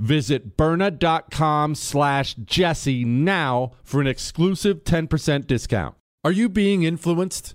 Visit Byrna.com slash Jesse now for an exclusive 10% discount. Are you being influenced?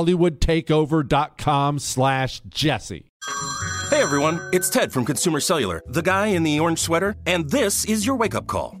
hollywoodtakeover.com slash jesse. Hey everyone, it's Ted from Consumer Cellular, the guy in the orange sweater, and this is your wake up call.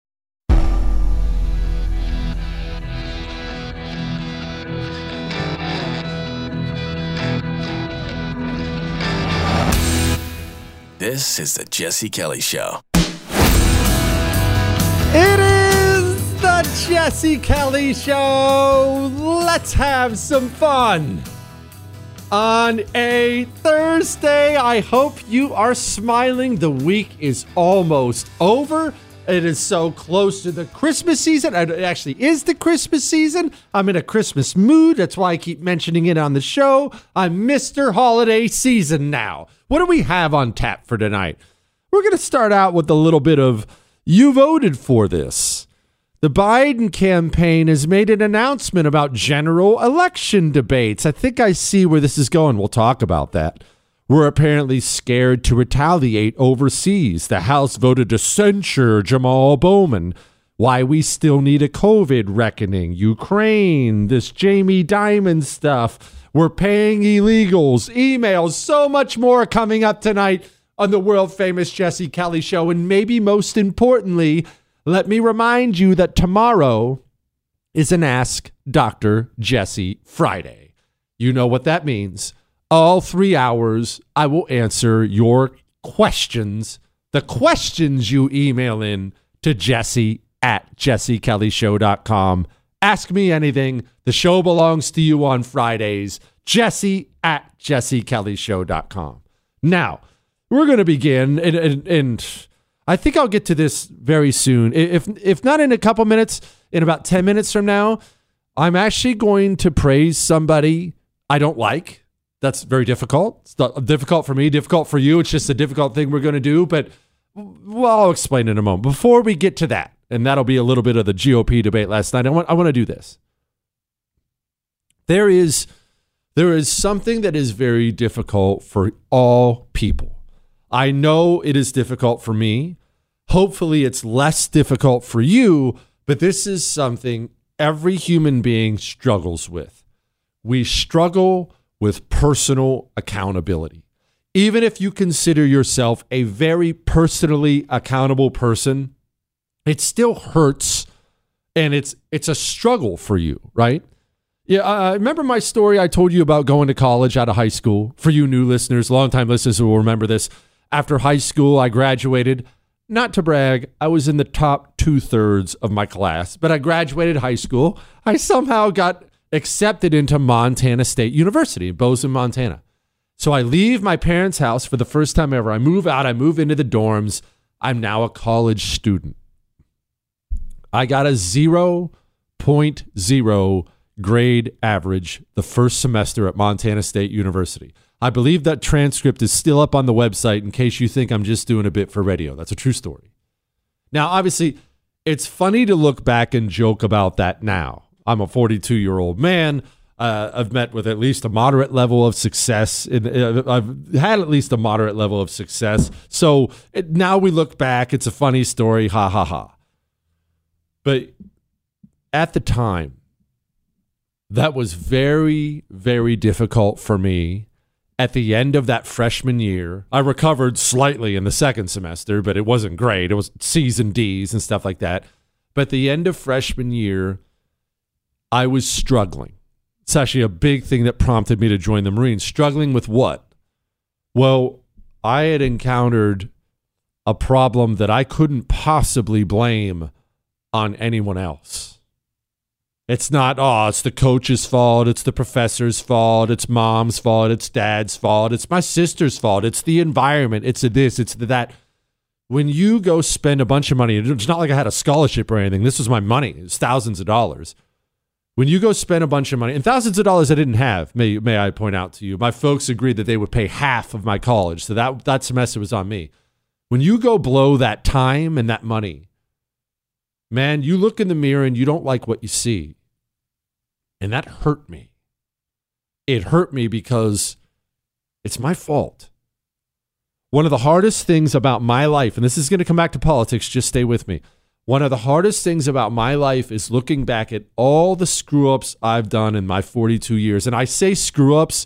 This is the Jesse Kelly Show. It is the Jesse Kelly Show. Let's have some fun. On a Thursday, I hope you are smiling. The week is almost over. It is so close to the Christmas season. It actually is the Christmas season. I'm in a Christmas mood. That's why I keep mentioning it on the show. I'm Mr. Holiday Season now. What do we have on tap for tonight? We're going to start out with a little bit of you voted for this. The Biden campaign has made an announcement about general election debates. I think I see where this is going. We'll talk about that. We're apparently scared to retaliate overseas. The House voted to censure Jamaal Bowman. Why we still need a COVID reckoning. Ukraine, this Jamie Dimon stuff. We're paying illegals, emails, so much more coming up tonight on the world famous Jesse Kelly Show. And maybe most importantly, let me remind you that tomorrow is an Ask Dr. Jesse Friday. You know what that means. All three hours, I will answer your questions, the questions you email in to Jesse at jessekellyshow.com. Ask me anything. The show belongs to you on Fridays. Jesse at jessekellyshow.com. Now, we're going to begin, and, and, and I think I'll get to this very soon. If if not in a couple minutes, in about 10 minutes from now, I'm actually going to praise somebody I don't like. That's very difficult. It's difficult for me, difficult for you. It's just a difficult thing we're going to do, but well, I'll explain in a moment. Before we get to that, and that'll be a little bit of the GOP debate last night. I want I want to do this. There is there is something that is very difficult for all people. I know it is difficult for me. Hopefully, it's less difficult for you, but this is something every human being struggles with. We struggle with personal accountability. Even if you consider yourself a very personally accountable person, it still hurts and it's it's a struggle for you, right? Yeah, I remember my story I told you about going to college out of high school. For you new listeners, longtime listeners will remember this. After high school, I graduated. Not to brag, I was in the top two thirds of my class, but I graduated high school. I somehow got accepted into Montana State University Bozeman, Montana. So I leave my parents' house for the first time ever. I move out, I move into the dorms. I'm now a college student. I got a 0.0 grade average the first semester at Montana State University. I believe that transcript is still up on the website in case you think I'm just doing a bit for radio. That's a true story. Now, obviously, it's funny to look back and joke about that now. I'm a 42 year old man. Uh, I've met with at least a moderate level of success. In, uh, I've had at least a moderate level of success. So it, now we look back. It's a funny story. Ha ha ha. But at the time, that was very, very difficult for me. At the end of that freshman year, I recovered slightly in the second semester, but it wasn't great. It was C's and D's and stuff like that. But at the end of freshman year, I was struggling. It's actually a big thing that prompted me to join the Marines. Struggling with what? Well, I had encountered a problem that I couldn't possibly blame on anyone else. It's not, oh, it's the coach's fault. It's the professor's fault. It's mom's fault. It's dad's fault. It's my sister's fault. It's the environment. It's this. It's that. When you go spend a bunch of money, it's not like I had a scholarship or anything. This was my money. It's thousands of dollars. When you go spend a bunch of money, and thousands of dollars I didn't have, may, may I point out to you, my folks agreed that they would pay half of my college. So that, that semester was on me. When you go blow that time and that money, man, you look in the mirror and you don't like what you see. And that hurt me. It hurt me because it's my fault. One of the hardest things about my life, and this is going to come back to politics, just stay with me. One of the hardest things about my life is looking back at all the screw ups I've done in my 42 years. And I say screw ups,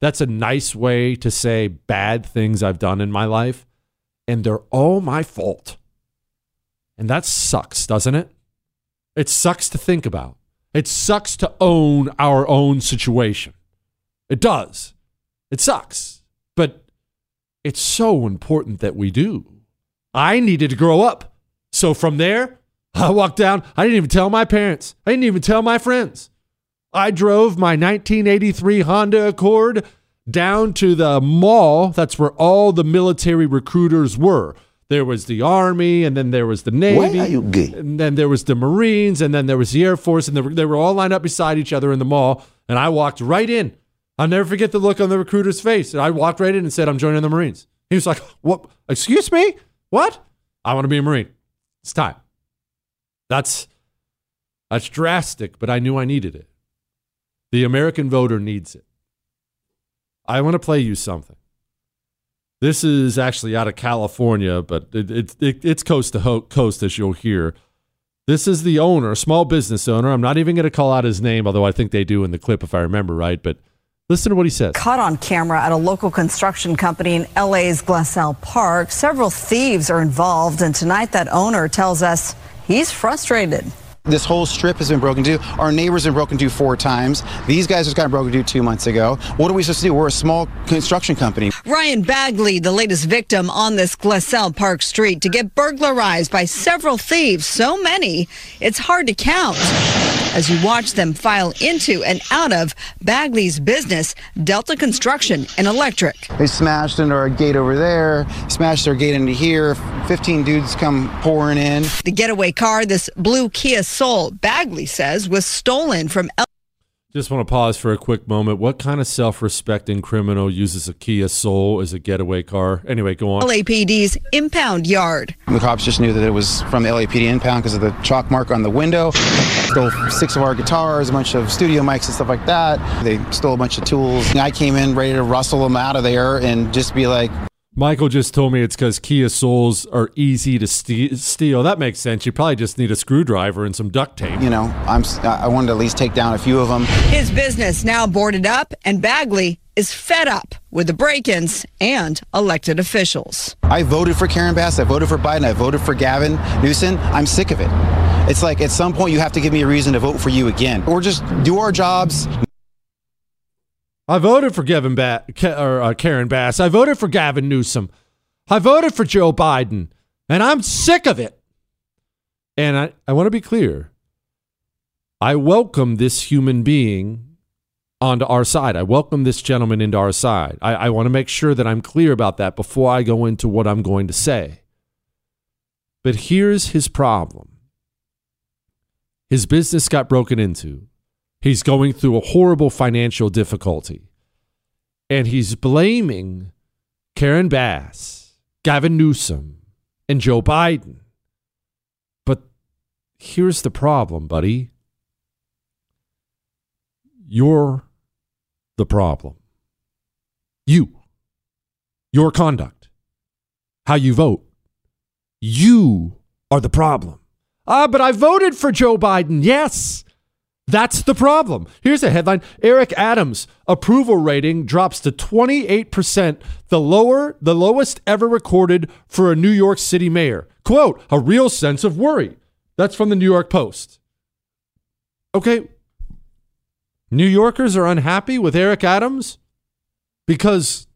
that's a nice way to say bad things I've done in my life. And they're all my fault. And that sucks, doesn't it? It sucks to think about. It sucks to own our own situation. It does. It sucks. But it's so important that we do. I needed to grow up. So from there, I walked down. I didn't even tell my parents. I didn't even tell my friends. I drove my 1983 Honda Accord down to the mall. That's where all the military recruiters were. There was the Army, and then there was the Navy. Why are you gay? And then there was the Marines, and then there was the Air Force, and they were, they were all lined up beside each other in the mall. And I walked right in. I'll never forget the look on the recruiter's face. And I walked right in and said, I'm joining the Marines. He was like, What? Excuse me? What? I want to be a Marine. It's time. That's that's drastic, but I knew I needed it. The American voter needs it. I want to play you something. This is actually out of California, but it, it, it, it's coast to ho- coast, as you'll hear. This is the owner, small business owner. I'm not even going to call out his name, although I think they do in the clip if I remember right. But listen to what he says. Caught on camera at a local construction company in LA's Glassell Park. Several thieves are involved, and tonight that owner tells us he's frustrated. This whole strip has been broken into. Our neighbors have been broken into four times. These guys just got broken into two months ago. What are we supposed to do? We're a small construction company. Ryan Bagley, the latest victim on this Glassell Park street, to get burglarized by several thieves. So many, it's hard to count. As you watch them file into and out of Bagley's business, Delta Construction and Electric. They smashed into our gate over there, smashed our gate into here. 15 dudes come pouring in. The getaway car, this blue Kia Soul, Bagley says, was stolen from El- Just want to pause for a quick moment. What kind of self respecting criminal uses a Kia Soul as a getaway car? Anyway, go on. LAPD's impound yard. The cops just knew that it was from the LAPD impound because of the chalk mark on the window. Stole six of our guitars, a bunch of studio mics and stuff like that. They stole a bunch of tools. I came in ready to rustle them out of there and just be like, Michael just told me it's because Kia Souls are easy to ste- steal. That makes sense. You probably just need a screwdriver and some duct tape. You know, I'm s- I wanted to at least take down a few of them. His business now boarded up, and Bagley is fed up with the break ins and elected officials. I voted for Karen Bass. I voted for Biden. I voted for Gavin Newsom. I'm sick of it. It's like at some point you have to give me a reason to vote for you again, or just do our jobs. I voted for Kevin ba- Ke- or uh, Karen Bass. I voted for Gavin Newsom. I voted for Joe Biden, and I'm sick of it. And I, I want to be clear. I welcome this human being onto our side. I welcome this gentleman into our side. I, I want to make sure that I'm clear about that before I go into what I'm going to say. But here's his problem his business got broken into. He's going through a horrible financial difficulty. And he's blaming Karen Bass, Gavin Newsom, and Joe Biden. But here's the problem, buddy. You're the problem. You. Your conduct. How you vote. You are the problem. Ah, but I voted for Joe Biden. Yes. That's the problem. Here's a headline Eric Adams approval rating drops to 28%, the lower the lowest ever recorded for a New York City mayor. Quote, a real sense of worry. That's from the New York Post. Okay. New Yorkers are unhappy with Eric Adams because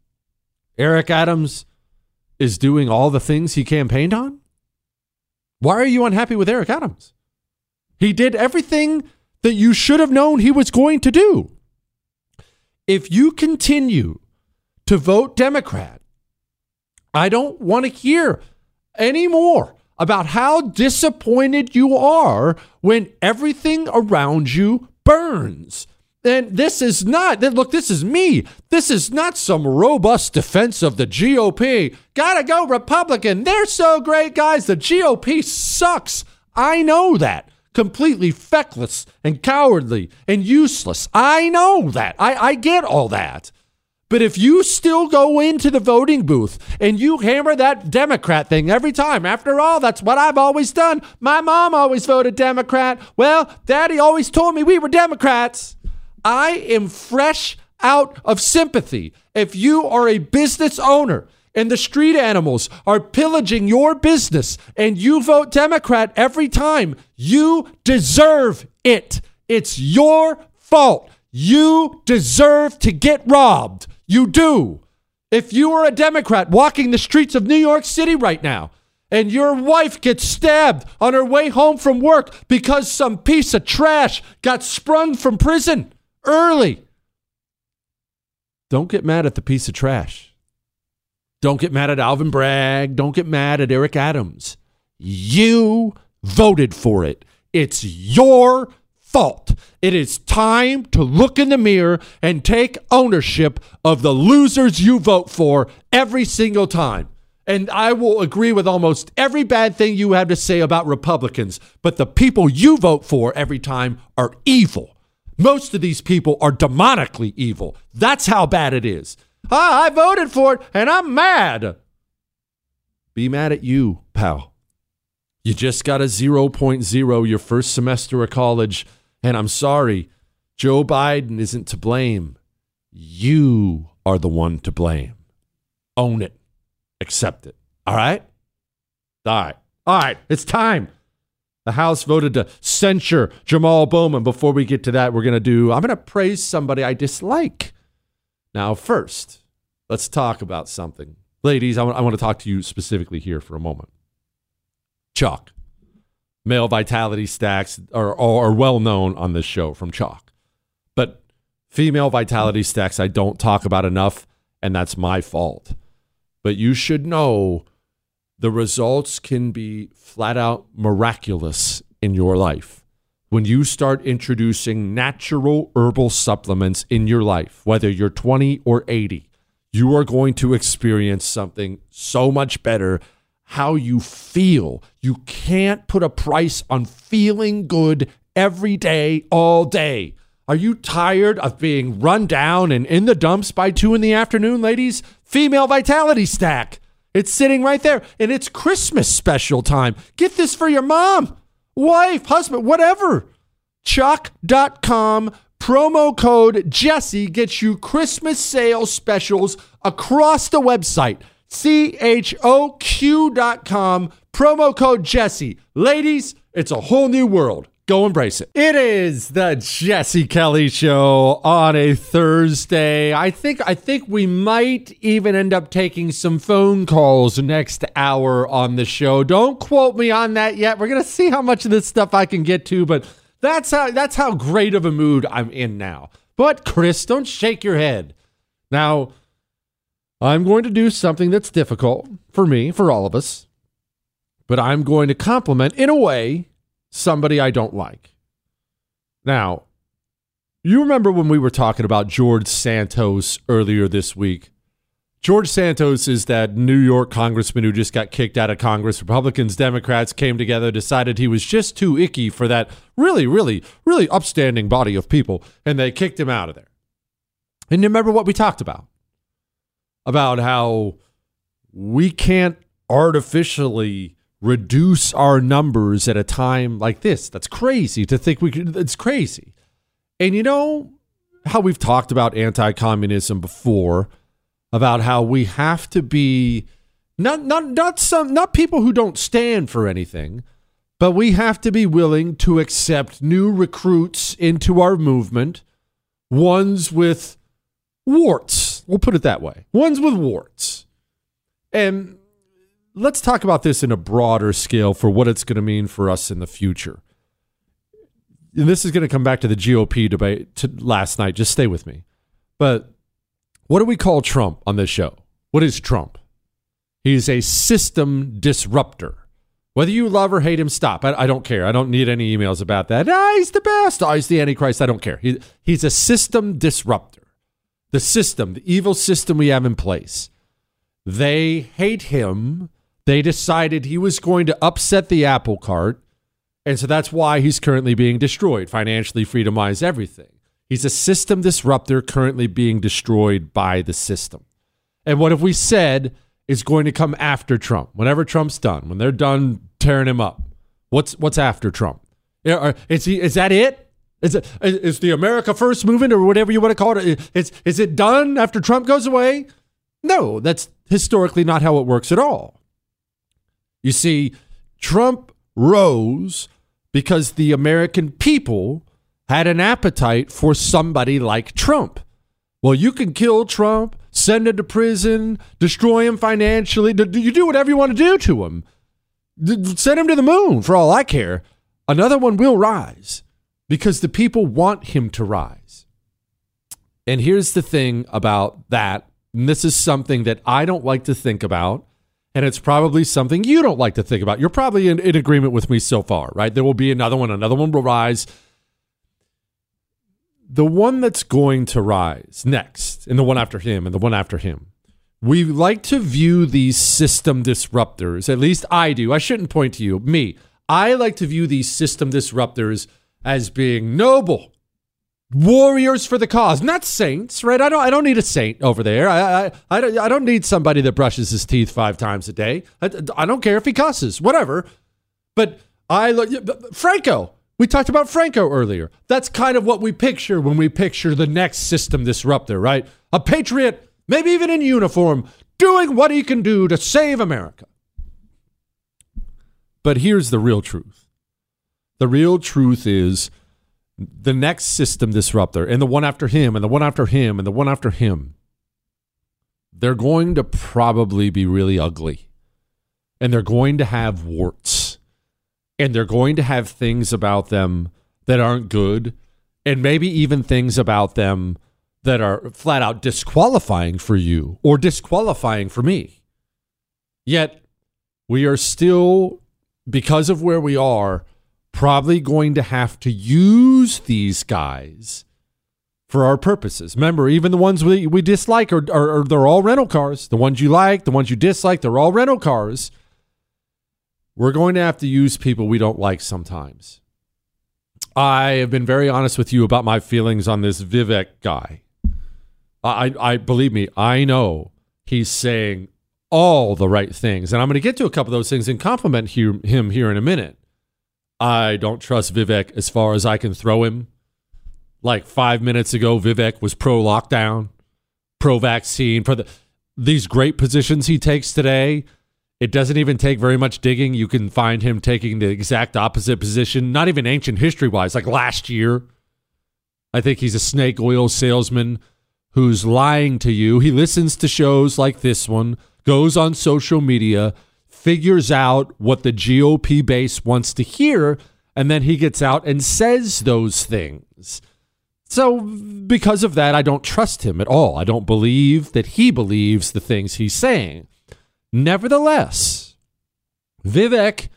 Eric Adams is doing all the things he campaigned on? Why are you unhappy with Eric Adams? He did everything that you should have known he was going to do. If you continue to vote Democrat, I don't want to hear anymore about how disappointed you are when everything around you burns. And this is not, look, this is me. This is not some robust defense of the GOP. Gotta go, Republican. They're so great, guys. The GOP sucks. I know that completely feckless and cowardly and useless. I know that. I, I get all that. But if you still go into the voting booth and you hammer that Democrat thing every time, after all, that's what I've always done. My mom always voted Democrat. Well, daddy always told me we were Democrats. I am fresh out of sympathy. If you are a business owner and the street animals are pillaging your business and you vote Democrat every time, you deserve it. It's your fault. You deserve to get robbed. You do. If you are a Democrat walking the streets of New York City right now, and your wife gets stabbed on her way home from work because some piece of trash got sprung from prison early. Don't get mad at the piece of trash. Don't get mad at Alvin Bragg. Don't get mad at Eric Adams. You voted for it. It's your fault. It is time to look in the mirror and take ownership of the losers you vote for every single time. And I will agree with almost every bad thing you have to say about Republicans, but the people you vote for every time are evil. Most of these people are demonically evil. That's how bad it is. Ah, I voted for it and I'm mad. Be mad at you, pal. You just got a 0.0 your first semester of college, and I'm sorry, Joe Biden isn't to blame. You are the one to blame. Own it. Accept it. All right? All right. All right. It's time. The House voted to censure Jamaal Bowman. Before we get to that, we're going to do, I'm going to praise somebody I dislike. Now, first, let's talk about something. Ladies, I want, I want to talk to you specifically here for a moment. Choq. Male vitality stacks are, are well known on this show from Choq. But female vitality stacks, I don't talk about enough, and that's my fault. But you should know the results can be flat out miraculous in your life. When you start introducing natural herbal supplements in your life, whether you're 20 or 80, you are going to experience something so much better. How you feel. You can't put a price on feeling good every day, all day. Are you tired of being run down and in the dumps by two in the afternoon, ladies? Female Vitality Stack. It's sitting right there, and it's Christmas special time. Get this for your mom, wife, husband, whatever. Choq.com promo code Jesse gets you Christmas sales specials across the website. C H O Q.com promo code Jesse. Ladies, it's a whole new world. Go embrace it. It is the Jesse Kelly show on a Thursday. I think I think we might even end up taking some phone calls next hour on the show. Don't quote me on that yet. We're going to see how much of this stuff I can get to, but that's how that's how great of a mood I'm in now. But Chris, don't shake your head. Now, I'm going to do something that's difficult for me, for all of us. But I'm going to compliment in a way somebody I don't like. Now, you remember when we were talking about George Santos earlier this week? George Santos is that New York congressman who just got kicked out of Congress. Republicans, Democrats came together, decided he was just too icky for that really, really, really upstanding body of people, and they kicked him out of there. And you remember what we talked about? About how we can't artificially reduce our numbers at a time like this. That's crazy to think we could. It's crazy. And you know how we've talked about anti communism before, about how we have to be not not not some not people who don't stand for anything, but we have to be willing to accept new recruits into our movement, ones with warts. We'll put it that way. Ones with warts. And let's talk about this in a broader scale for what it's going to mean for us in the future. And this is going to come back to the GOP debate to last night. Just stay with me. But what do we call Trump on this show? What is Trump? He's a system disruptor. Whether you love or hate him, stop. I, I don't care. I don't need any emails about that. Ah, he's the best. Ah, he's the Antichrist. I don't care. He, he's a system disruptor. The system, the evil system we have in place. They hate him they decided he was going to upset the apple cart. And so that's why he's currently being destroyed, financially freedomize everything. He's a system disruptor currently being destroyed by the system. And what have we said is going to come after Trump? Whenever Trump's done, when they're done tearing him up, what's what's after Trump? Uh, is he is that it? Is it is the America First movement or whatever you want to call it? Is is it done after Trump goes away? No, that's historically not how it works at all. You see, Trump rose because the American people had an appetite for somebody like Trump. Well, you can kill Trump, send him to prison, destroy him financially. You do whatever you want to do to him. Send him to the moon for all I care. Another one will rise because the people want him to rise. And here's the thing about that. And this is something that I don't like to think about and it's probably something you don't like to think about. You're probably in, in agreement with me so far, right? There will be another one, another one will rise. The one that's going to rise next, and the one after him, and the one after him. We like to view these system disruptors, at least I do. I shouldn't point to you, me. I like to view these system disruptors as being noble, warriors for the cause, not saints, right? I don't, I don't need a saint over there. I, I, I, don't, I don't need somebody that brushes his teeth five times a day. I, I don't care if he cusses, whatever. But I look, Franco. We talked about Franco earlier. That's kind of what we picture when we picture the next system disruptor, right? A patriot, maybe even in uniform, doing what he can do to save America. But here's the real truth. The real truth is the next system disruptor and the one after him and the one after him and the one after him, they're going to probably be really ugly. And they're going to have warts. And they're going to have things about them that aren't good. And maybe even things about them that are flat out disqualifying for you or disqualifying for me. Yet, we are still, because of where we are, probably going to have to use these guys for our purposes. Remember, even the ones we, we dislike are, are, are, they're all rental cars. The ones you like, the ones you dislike, they're all rental cars. We're going to have to use people we don't like sometimes. I have been very honest with you about my feelings on this Vivek guy. I, I believe me, I know he's saying all the right things, and I'm going to get to a couple of those things and compliment he, him here in a minute. I don't trust Vivek as far as I can throw him. Like five minutes ago, Vivek was pro lockdown, pro vaccine, for the these great positions he takes today. It doesn't even take very much digging. You can find him taking the exact opposite position, not even ancient history wise, like last year. I think he's a snake oil salesman who's lying to you. He listens to shows like this one, goes on social media, figures out what the GOP base wants to hear, and then he gets out and says those things. So, because of that, I don't trust him at all. I don't believe that he believes the things he's saying. Nevertheless, Vivek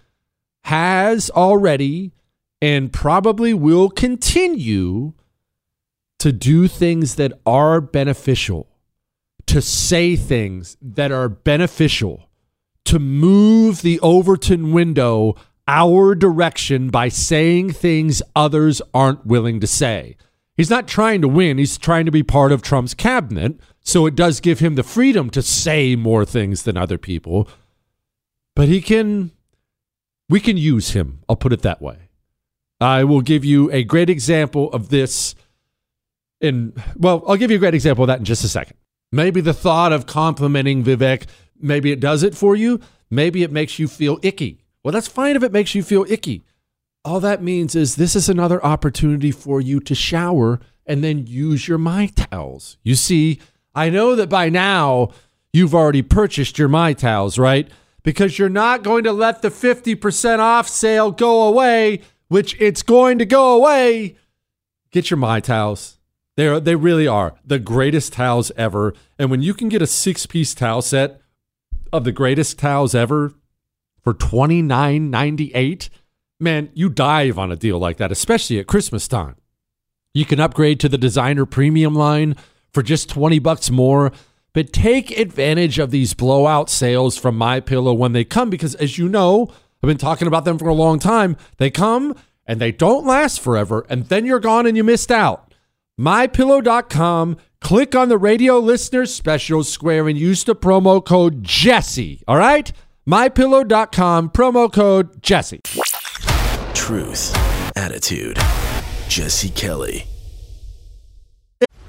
has already and probably will continue to do things that are beneficial, to say things that are beneficial, to move the Overton window our direction by saying things others aren't willing to say. He's not trying to win, he's trying to be part of Trump's cabinet. So it does give him the freedom to say more things than other people. But he can, we can use him. I'll put it that way. I will give you a great example of this. In, well, I'll give you a great example of that in just a second. Maybe the thought of complimenting Vivek, maybe it does it for you. Maybe it makes you feel icky. Well, that's fine if it makes you feel icky. All that means is this is another opportunity for you to shower and then use your My Towels. You see, I know that by now you've already purchased your My Towels, right? Because you're not going to let the 50% off sale go away, which it's going to go away. Get your My Towels. They, are, they really are the greatest towels ever. And when you can get a six piece towel set of the greatest towels ever for twenty nine ninety eight, man, you dive on a deal like that, especially at Christmas time. You can upgrade to the designer premium line for just 20 bucks more. But take advantage of these blowout sales from My Pillow when they come because as you know, I've been talking about them for a long time. They come and they don't last forever and then you're gone and you missed out. mypillow.com click on the radio listeners special square and use the promo code Jesse, all right? mypillow.com promo code Jesse. Truth, attitude, Jesse Kelly.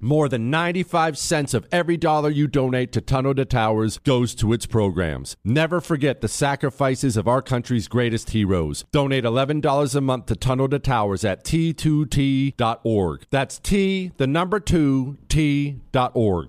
More than 95 cents of every dollar you donate to Tunnel to Towers goes to its programs. Never forget the sacrifices of our country's greatest heroes. Donate $11 a month to Tunnel to Towers at t2t.org. That's T, the number 2, T.org.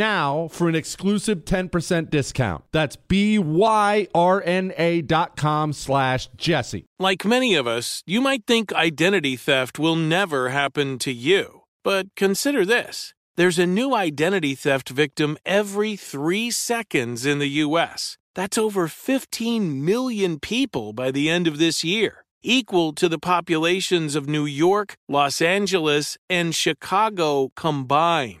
now for an exclusive 10% discount. That's B-Y-R-N-A dot com slash Jesse. Like many of us, you might think identity theft will never happen to you. But consider this. There's a new identity theft victim every three seconds in the U.S. That's over 15 million people by the end of this year, equal to the populations of New York, Los Angeles, and Chicago combined.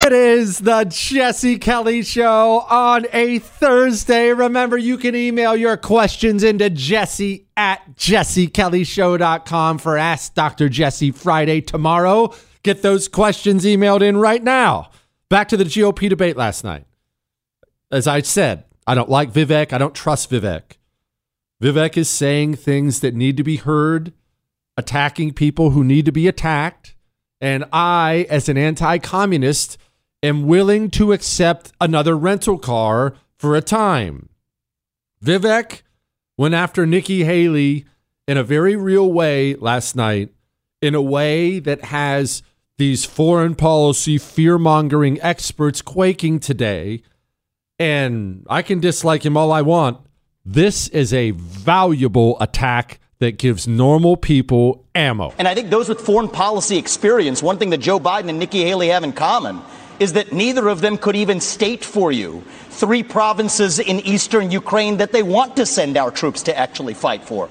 It is the Jesse Kelly Show on a Thursday. Remember, you can email your questions into jesse at jessekellyshow.com for Ask Dr. Jesse Friday tomorrow. Get those questions emailed in right now. Back to the GOP debate last night. As I said, I don't like Vivek. I don't trust Vivek. Vivek is saying things that need to be heard, attacking people who need to be attacked. And I, as an anti communist, am willing to accept another rental car for a time. Vivek went after Nikki Haley in a very real way last night, in a way that has these foreign policy fear mongering experts quaking today. And I can dislike him all I want. This is a valuable attack that gives normal people ammo. And I think those with foreign policy experience, one thing that Joe Biden and Nikki Haley have in common is that neither of them could even state for you three provinces in eastern Ukraine that they want to send our troops to actually fight for.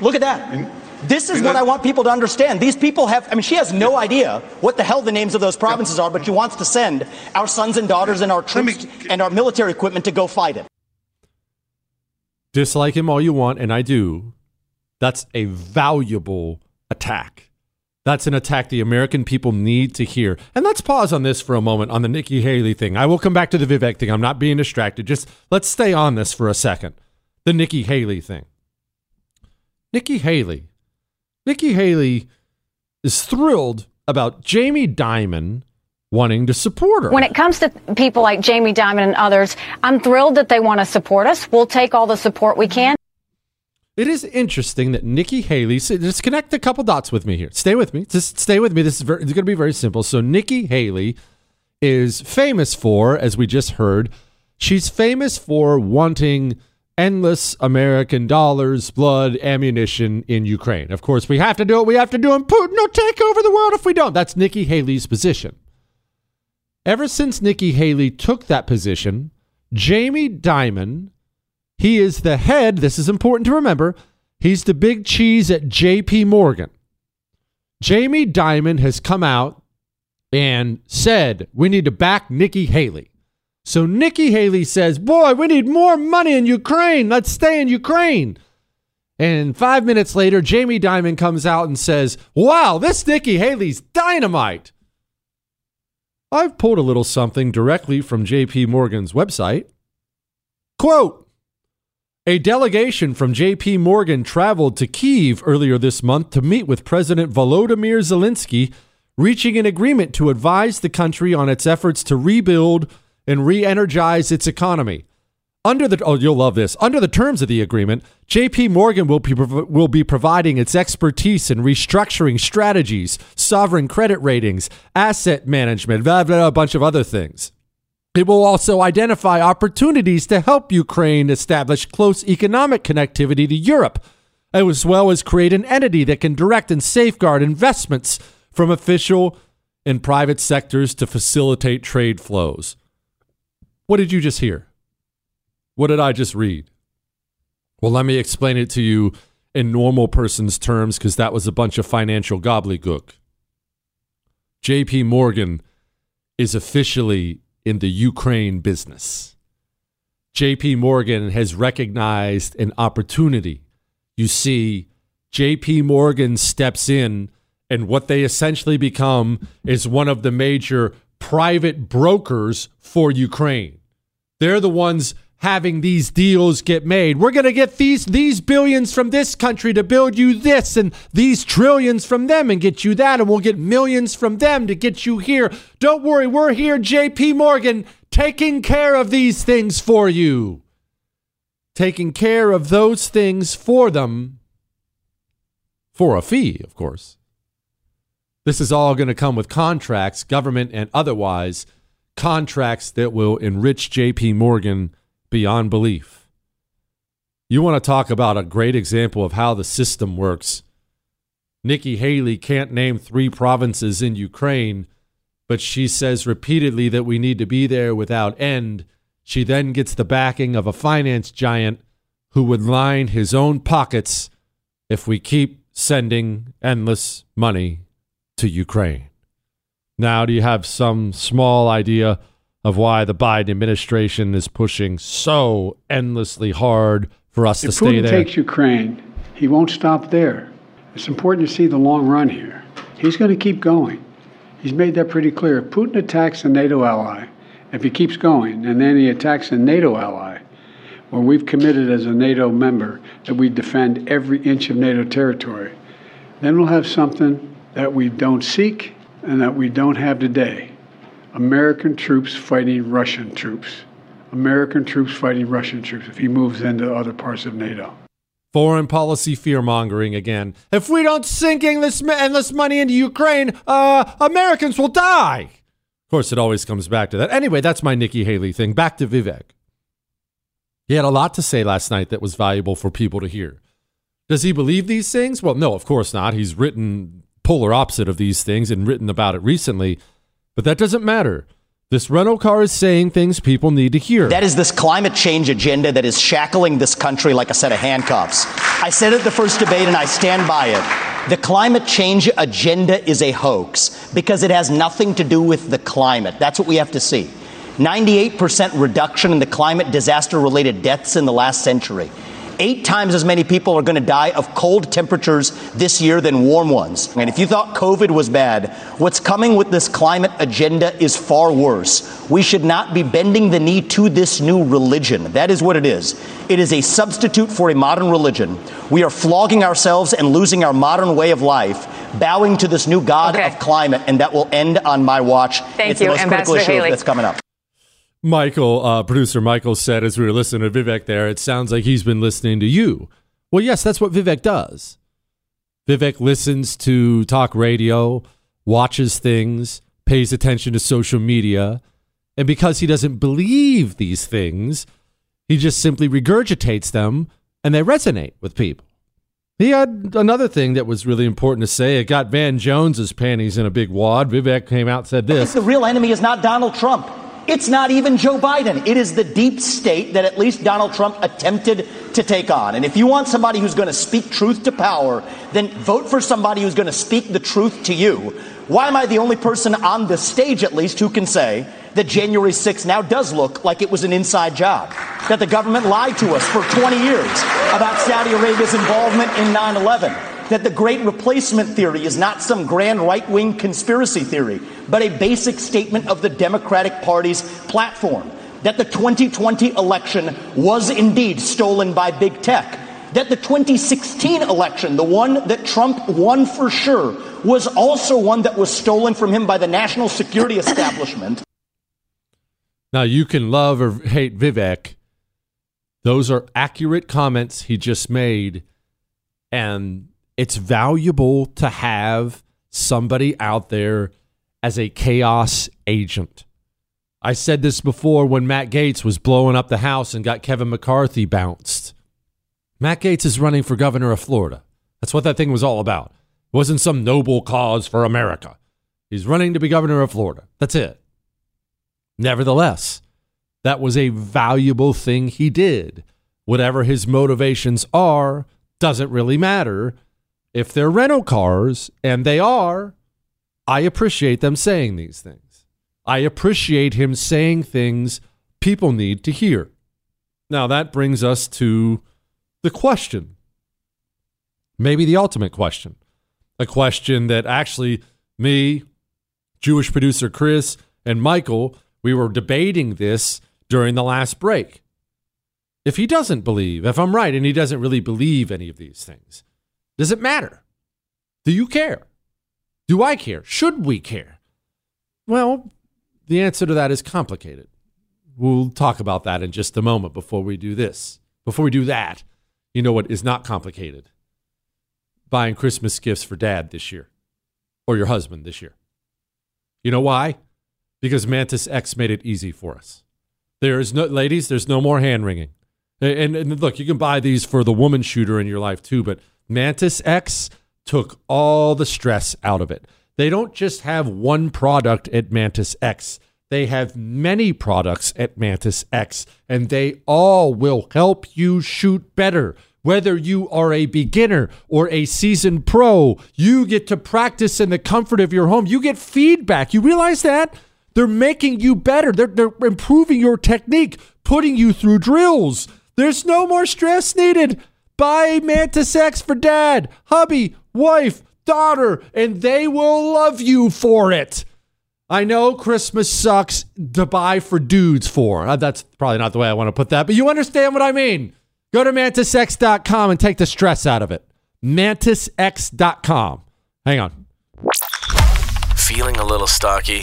Look at that. This is what I want people to understand. These people have, I mean, she has no idea what the hell the names of those provinces are, but she wants to send our sons and daughters and our troops and our military equipment to go fight it. Dislike him all you want, and I do. That's a valuable attack. That's an attack the American people need to hear. And let's pause on this for a moment on the Nikki Haley thing. I will come back to the Vivek thing. I'm not being distracted. Just let's stay on this for a second. The Nikki Haley thing. Nikki Haley. Nikki Haley is thrilled about Jamie Dimon wanting to support her. When it comes to people like Jamie Dimon and others, I'm thrilled that they want to support us. We'll take all the support we can. It is interesting that Nikki Haley. So just connect a couple dots with me here. Stay with me. Just stay with me. This is very, it's going to be very simple. So Nikki Haley is famous for, as we just heard, she's famous for wanting endless American dollars, blood, ammunition in Ukraine. Of course, we have to do it. We have to do it. Putin will take over the world if we don't. That's Nikki Haley's position. Ever since Nikki Haley took that position, Jamie Dimon he is the head, this is important to remember, he's the big cheese at JP Morgan. Jamie Dimon has come out and said, we need to back Nikki Haley. So Nikki Haley says, boy, we need more money in Ukraine. Let's stay in Ukraine. And five minutes later, Jamie Dimon comes out and says, Wow, this Nikki Haley's dynamite. I've pulled a little something directly from JP Morgan's website. Quote A delegation from JP Morgan traveled to Kiev earlier this month to meet with President Volodymyr Zelensky, reaching an agreement to advise the country on its efforts to rebuild and re energize its economy. Under the oh, you'll love this. Under the terms of the agreement, J.P. Morgan will be will be providing its expertise in restructuring strategies, sovereign credit ratings, asset management, blah, blah, a bunch of other things. It will also identify opportunities to help Ukraine establish close economic connectivity to Europe, as well as create an entity that can direct and safeguard investments from official and private sectors to facilitate trade flows. What did you just hear? What did I just read? Well, let me explain it to you in normal person's terms because that was a bunch of financial gobbledygook. JP Morgan is officially in the Ukraine business. JP Morgan has recognized an opportunity. You see, JP Morgan steps in, and what they essentially become is one of the major private brokers for Ukraine. They're the ones having these deals get made. We're going to get these these billions from this country to build you this and these trillions from them and get you that and we'll get millions from them to get you here. Don't worry, we're here JP Morgan taking care of these things for you. Taking care of those things for them for a fee, of course. This is all going to come with contracts, government and otherwise, contracts that will enrich JP Morgan beyond belief. You want to talk about a great example of how the system works. Nikki Haley can't name three provinces in Ukraine, but she says repeatedly that we need to be there without end. She then gets the backing of a finance giant who would line his own pockets if we keep sending endless money to Ukraine. Now, do you have some small idea of why the Biden administration is pushing so endlessly hard for us if to stay Putin there. takes Ukraine, he won't stop there. It's important to see the long run here. He's going to keep going. He's made that pretty clear. If Putin attacks a NATO ally, if he keeps going, and then he attacks a NATO ally, where we've committed as a NATO member that we defend every inch of NATO territory, then we'll have something that we don't seek and that we don't have today. American troops fighting Russian troops. American troops fighting Russian troops if he moves into other parts of NATO. Foreign policy fear mongering again. If we don't sink endless, endless money into Ukraine, uh, Americans will die. Of course, it always comes back to that. Anyway, that's my Nikki Haley thing. Back to Vivek. He had a lot to say last night that was valuable for people to hear. Does he believe these things? Well, no, of course not. He's written polar opposite of these things and written about it recently. But that doesn't matter. This rental car is saying things people need to hear. That is this climate change agenda that is shackling this country like a set of handcuffs. I said it the first debate and I stand by it. The climate change agenda is a hoax because it has nothing to do with the climate. That's what we have to see. 98% reduction in the climate disaster related deaths in the last century. Eight times as many people are going to die of cold temperatures this year than warm ones. And if you thought COVID was bad, what's coming with this climate agenda is far worse. We should not be bending the knee to this new religion. That is what it is. It is a substitute for a modern religion. We are flogging ourselves and losing our modern way of life, bowing to this new god Okay. of climate, and that will end on my watch. Thank it's you, the most critical issue Haley. that's coming up. Michael, uh, producer Michael said as we were listening to Vivek there, it sounds like he's been listening to you. Well, yes, that's what Vivek does. Vivek listens to talk radio, watches things, pays attention to social media, and because he doesn't believe these things, he just simply regurgitates them and they resonate with people. He had another thing that was really important to say. It got Van Jones's panties in a big wad. Vivek came out and said this. The real enemy is not Donald Trump. It's not even Joe Biden. It is the deep state that at least Donald Trump attempted to take on. And if you want somebody who's going to speak truth to power, then vote for somebody who's going to speak the truth to you. Why am I the only person on the stage, at least, who can say that January 6th now does look like it was an inside job, that the government lied to us for 20 years about Saudi Arabia's involvement in 9 11, that the great replacement theory is not some grand right wing conspiracy theory, but a basic statement of the Democratic Party's platform, that the 2020 election was indeed stolen by big tech that the 2016 election, the one that Trump won for sure, was also one that was stolen from him by the national security establishment. Now, you can love or hate Vivek. Those are accurate comments he just made. And it's valuable to have somebody out there as a chaos agent. I said this before when Matt Gaetz was blowing up the house and got Kevin McCarthy bounced. Matt Gaetz is running for governor of Florida. That's what that thing was all about. It wasn't some noble cause for America. He's running to be governor of Florida. That's it. Nevertheless, that was a valuable thing he did. Whatever his motivations are, doesn't really matter. If they're rental cars, and they are, I appreciate them saying these things. I appreciate him saying things people need to hear. Now, that brings us to the question, maybe the ultimate question, a question that actually me, Jewish producer Chris, and Michael, we were debating this during the last break. If he doesn't believe, if I'm right, and he doesn't really believe any of these things, does it matter? Do you care? Do I care? Should we care? Well, the answer to that is complicated. We'll talk about that in just a moment before we do this. Before we do that, you know what is not complicated? Buying Christmas gifts for dad this year or your husband this year. You know why? Because Mantis X made it easy for us. There is no, ladies, there's no more hand wringing. And, and look, you can buy these for the woman shooter in your life too, but Mantis X took all the stress out of it. They don't just have one product at Mantis X. They have many products at Mantis X, and they all will help you shoot better. Whether you are a beginner or a seasoned pro, you get to practice in the comfort of your home. You get feedback. You realize that? They're making you better. They're, they're improving your technique, putting you through drills. There's no more stress needed. Buy Mantis X for dad, hubby, wife, daughter, and they will love you for it. I know Christmas sucks to buy for dudes for. Uh, that's probably not the way I want to put that, but you understand what I mean. Go to mantisx.com and take the stress out of it. Mantisx.com. Hang on. Feeling a little stocky?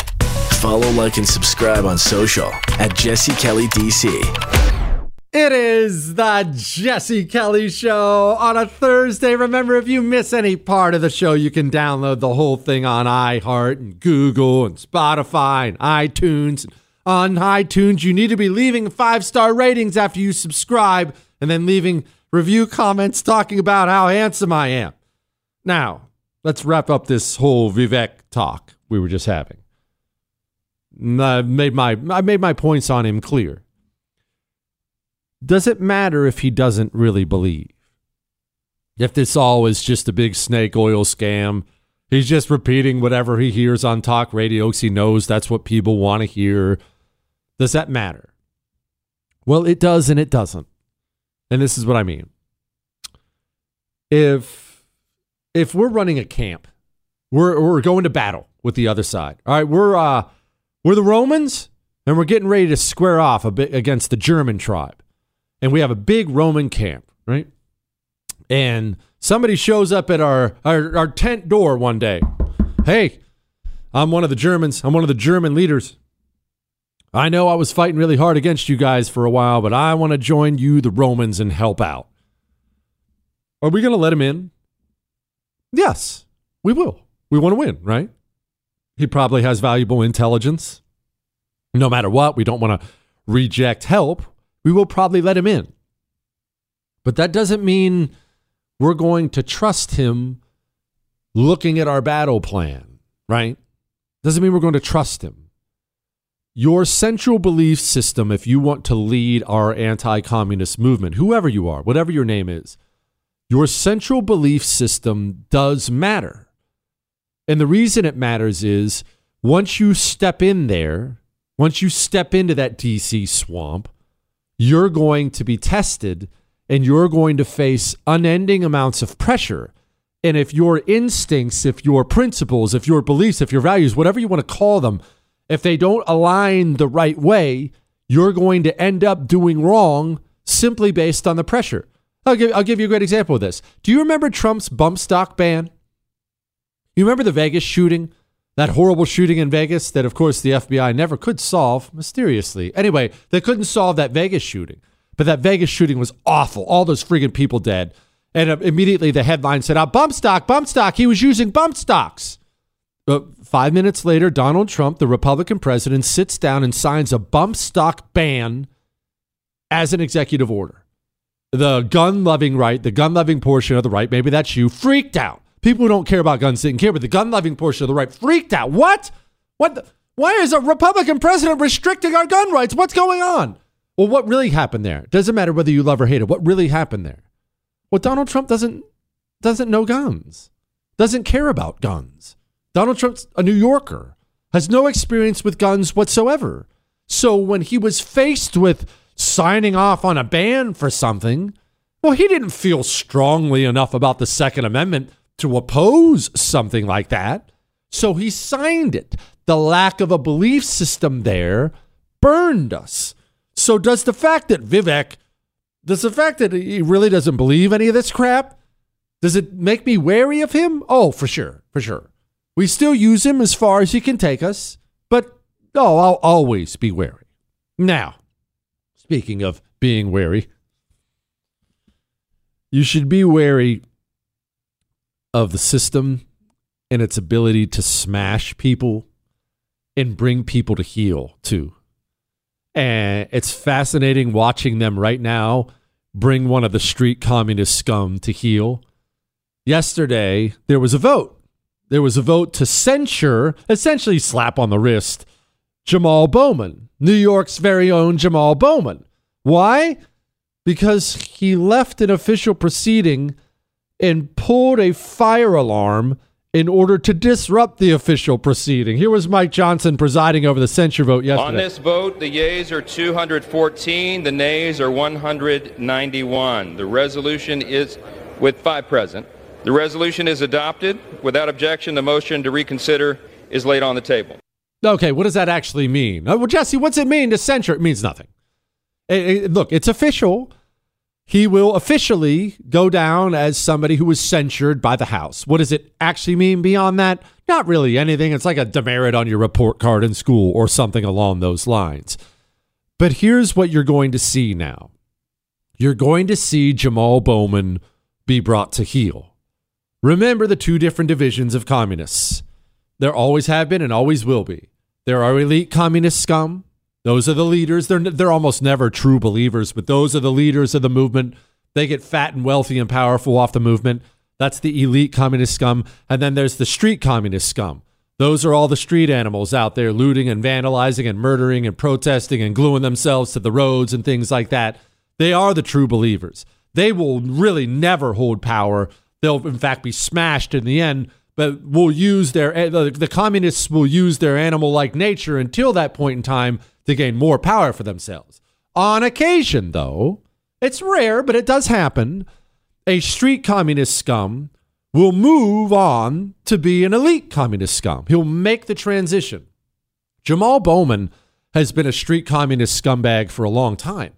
Follow, like, and subscribe on social at Jesse Kelly DC. It is the Jesse Kelly Show on a Thursday. Remember, if you miss any part of the show, you can download the whole thing on iHeart and Google and Spotify and iTunes. On iTunes, you need to be leaving five star ratings after you subscribe and then leaving review comments talking about how handsome I am. Now, let's wrap up this whole Vivek talk we were just having. I made my I made my points on him clear does it matter if he doesn't really believe? If this all is just a big snake oil scam, he's just repeating whatever he hears on talk radio because he knows that's what people want to hear. Does that matter? Well, it does and it doesn't. And this is what I mean. If if we're running a camp, we're we're going to battle with the other side. All right, we're uh we're the Romans and we're getting ready to square off a bit against the German tribe and we have a big Roman camp, right? And somebody shows up at our, our, our tent door one day. Hey, I'm one of the Germans. I'm one of the German leaders. I know I was fighting really hard against you guys for a while, but I want to join you, the Romans, and help out. Are we going to let him in? Yes, we will. We want to win, right? He probably has valuable intelligence. No matter what, we don't want to reject help we will probably let him in. But that doesn't mean we're going to trust him looking at our battle plan, right? Doesn't mean we're going to trust him. Your central belief system, if you want to lead our anti communist movement, whoever you are, whatever your name is, your central belief system does matter. And the reason it matters is once you step in there once you step into that DC swamp, you're going to be tested and you're going to face unending amounts of pressure. And if your instincts, if your principles, if your beliefs, if your values, whatever you want to call them, if they don't align the right way, you're going to end up doing wrong simply based on the pressure. I'll give, I'll give you a great example of this. Do you remember Trump's bump stock ban? You remember the Vegas shooting? That horrible shooting in Vegas that, of course, the FBI never could solve mysteriously. Anyway, they couldn't solve that Vegas shooting, but that Vegas shooting was awful. All those friggin' people dead. And uh, immediately the headline said, "Oh, bump stock, bump stock. He was using bump stocks." But five minutes later, Donald Trump, the Republican president, sits down and signs a bump stock ban as an executive order. The gun loving right, the gun loving portion of the right, maybe that's you, freaked out. People who don't care about guns didn't care, but the gun loving portion of the right freaked out. What? What? The, why is a Republican president restricting our gun rights? What's going on? Well, what really happened there? Doesn't matter whether you love or hate it. What really happened there? Well, Donald Trump doesn't doesn't know guns, doesn't care about guns. Donald Trump's a New Yorker, has no experience with guns whatsoever. So when he was faced with signing off on a ban for something, well, he didn't feel strongly enough about the Second Amendment to oppose something like that. So he signed it. The lack of a belief system there burned us. So does the fact that Vivek, does the fact that he really doesn't believe any of this crap, does it make me wary of him? Oh, for sure, for sure. We still use him as far as he can take us, but oh, I'll always be wary. Now, speaking of being wary, you should be wary of the system and its ability to smash people and bring people to heel too. And it's fascinating watching them right now bring one of the street communist scum to heel. Yesterday, there was a vote. There was a vote to censure, essentially slap on the wrist, Jamaal Bowman, New York's very own Jamaal Bowman. Why? Because he left an official proceeding and pulled a fire alarm in order to disrupt the official proceeding. Here was Mike Johnson presiding over the censure vote yesterday. On this vote, the yeas are 214, the nays are 191. The resolution is with five present. The resolution is adopted. Without objection, the motion to reconsider is laid on the table. Okay, what does that actually mean? Uh, well, Jesse, what's it mean to censure? It means nothing. It, it, look, it's official he will officially go down as somebody who was censured by the House. What does it actually mean beyond that? Not really anything. It's like a demerit on your report card in school or something along those lines. But here's what you're going to see now you're going to see Jamaal Bowman be brought to heel. Remember the two different divisions of communists. There always have been and always will be. There are elite communist scum, those are the leaders. They're they're almost never true believers, but those are the leaders of the movement. They get fat and wealthy and powerful off the movement. That's the elite communist scum. And then there's the street communist scum. Those are all the street animals out there looting and vandalizing and murdering and protesting and gluing themselves to the roads and things like that. They are the true believers. They will really never hold power. They'll, in fact, be smashed in the end, but will use their, the, communists will use their animal like nature until that point in time to gain more power for themselves. On occasion, though, it's rare, but it does happen, a street communist scum will move on to be an elite communist scum. He'll make the transition. Jamaal Bowman has been a street communist scumbag for a long time.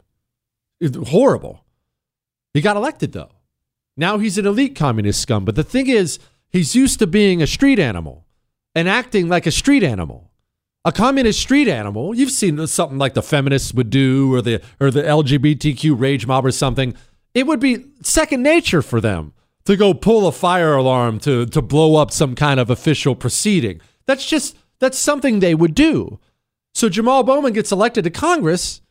Horrible. He got elected, though. Now he's an elite communist scum. But the thing is, he's used to being a street animal and acting like a street animal a communist street animal. You've seen something like the feminists would do, or the or the LGBTQ rage mob, or something. It would be second nature for them to go pull a fire alarm to to blow up some kind of official proceeding. That's just that's something they would do. So Jamaal Bowman gets elected to Congress.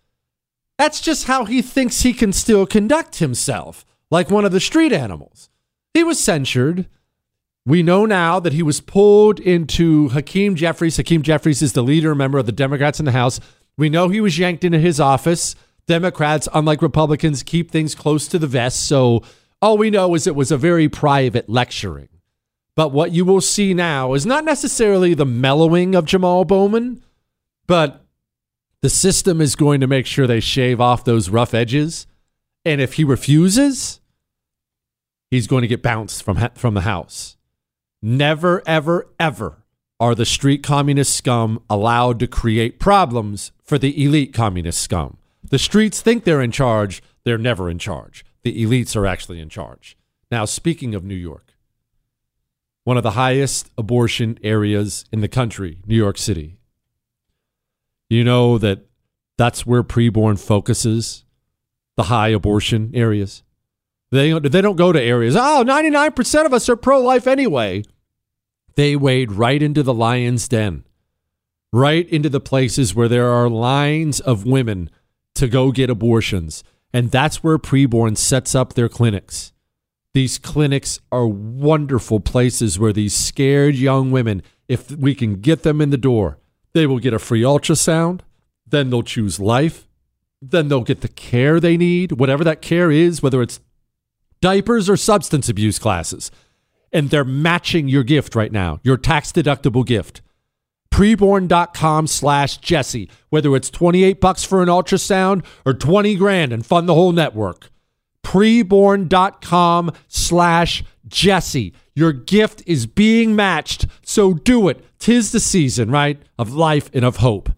That's just how he thinks he can still conduct himself, like one of the street animals. He was censured. We know now that he was pulled into Hakeem Jeffries. Hakeem Jeffries is the leader, member of the Democrats in the House. We know he was yanked into his office. Democrats, unlike Republicans, keep things close to the vest. So all we know is it was a very private lecturing. But what you will see now is not necessarily the mellowing of Jamaal Bowman, but The system is going to make sure they shave off those rough edges. And if he refuses, he's going to get bounced from, from the house. Never, ever, ever are the street communist scum allowed to create problems for the elite communist scum. The streets think they're in charge, they're never in charge. The elites are actually in charge. Now, speaking of New York, one of the highest abortion areas in the country, New York City. You know that that's where preborn focuses, the high abortion areas. They, they don't go to areas, oh, 99% of us are pro life anyway. They wade right into the lion's den, right into the places where there are lines of women to go get abortions. And that's where preborn sets up their clinics. These clinics are wonderful places where these scared young women, if we can get them in the door, they will get a free ultrasound, then they'll choose life, then they'll get the care they need, whatever that care is, whether it's diapers or substance abuse classes. And they're matching your gift right now, your tax deductible gift. Preborn.com slash Jesse, whether it's 28 bucks for an ultrasound or 20 grand and fund the whole network preborn.com slash Jesse. Your gift is being matched, so do it. Tis the season, right, of life and of hope.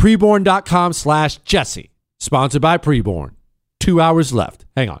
Preborn.com slash Jesse. Sponsored by Preborn. Two hours left. Hang on.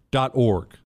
org.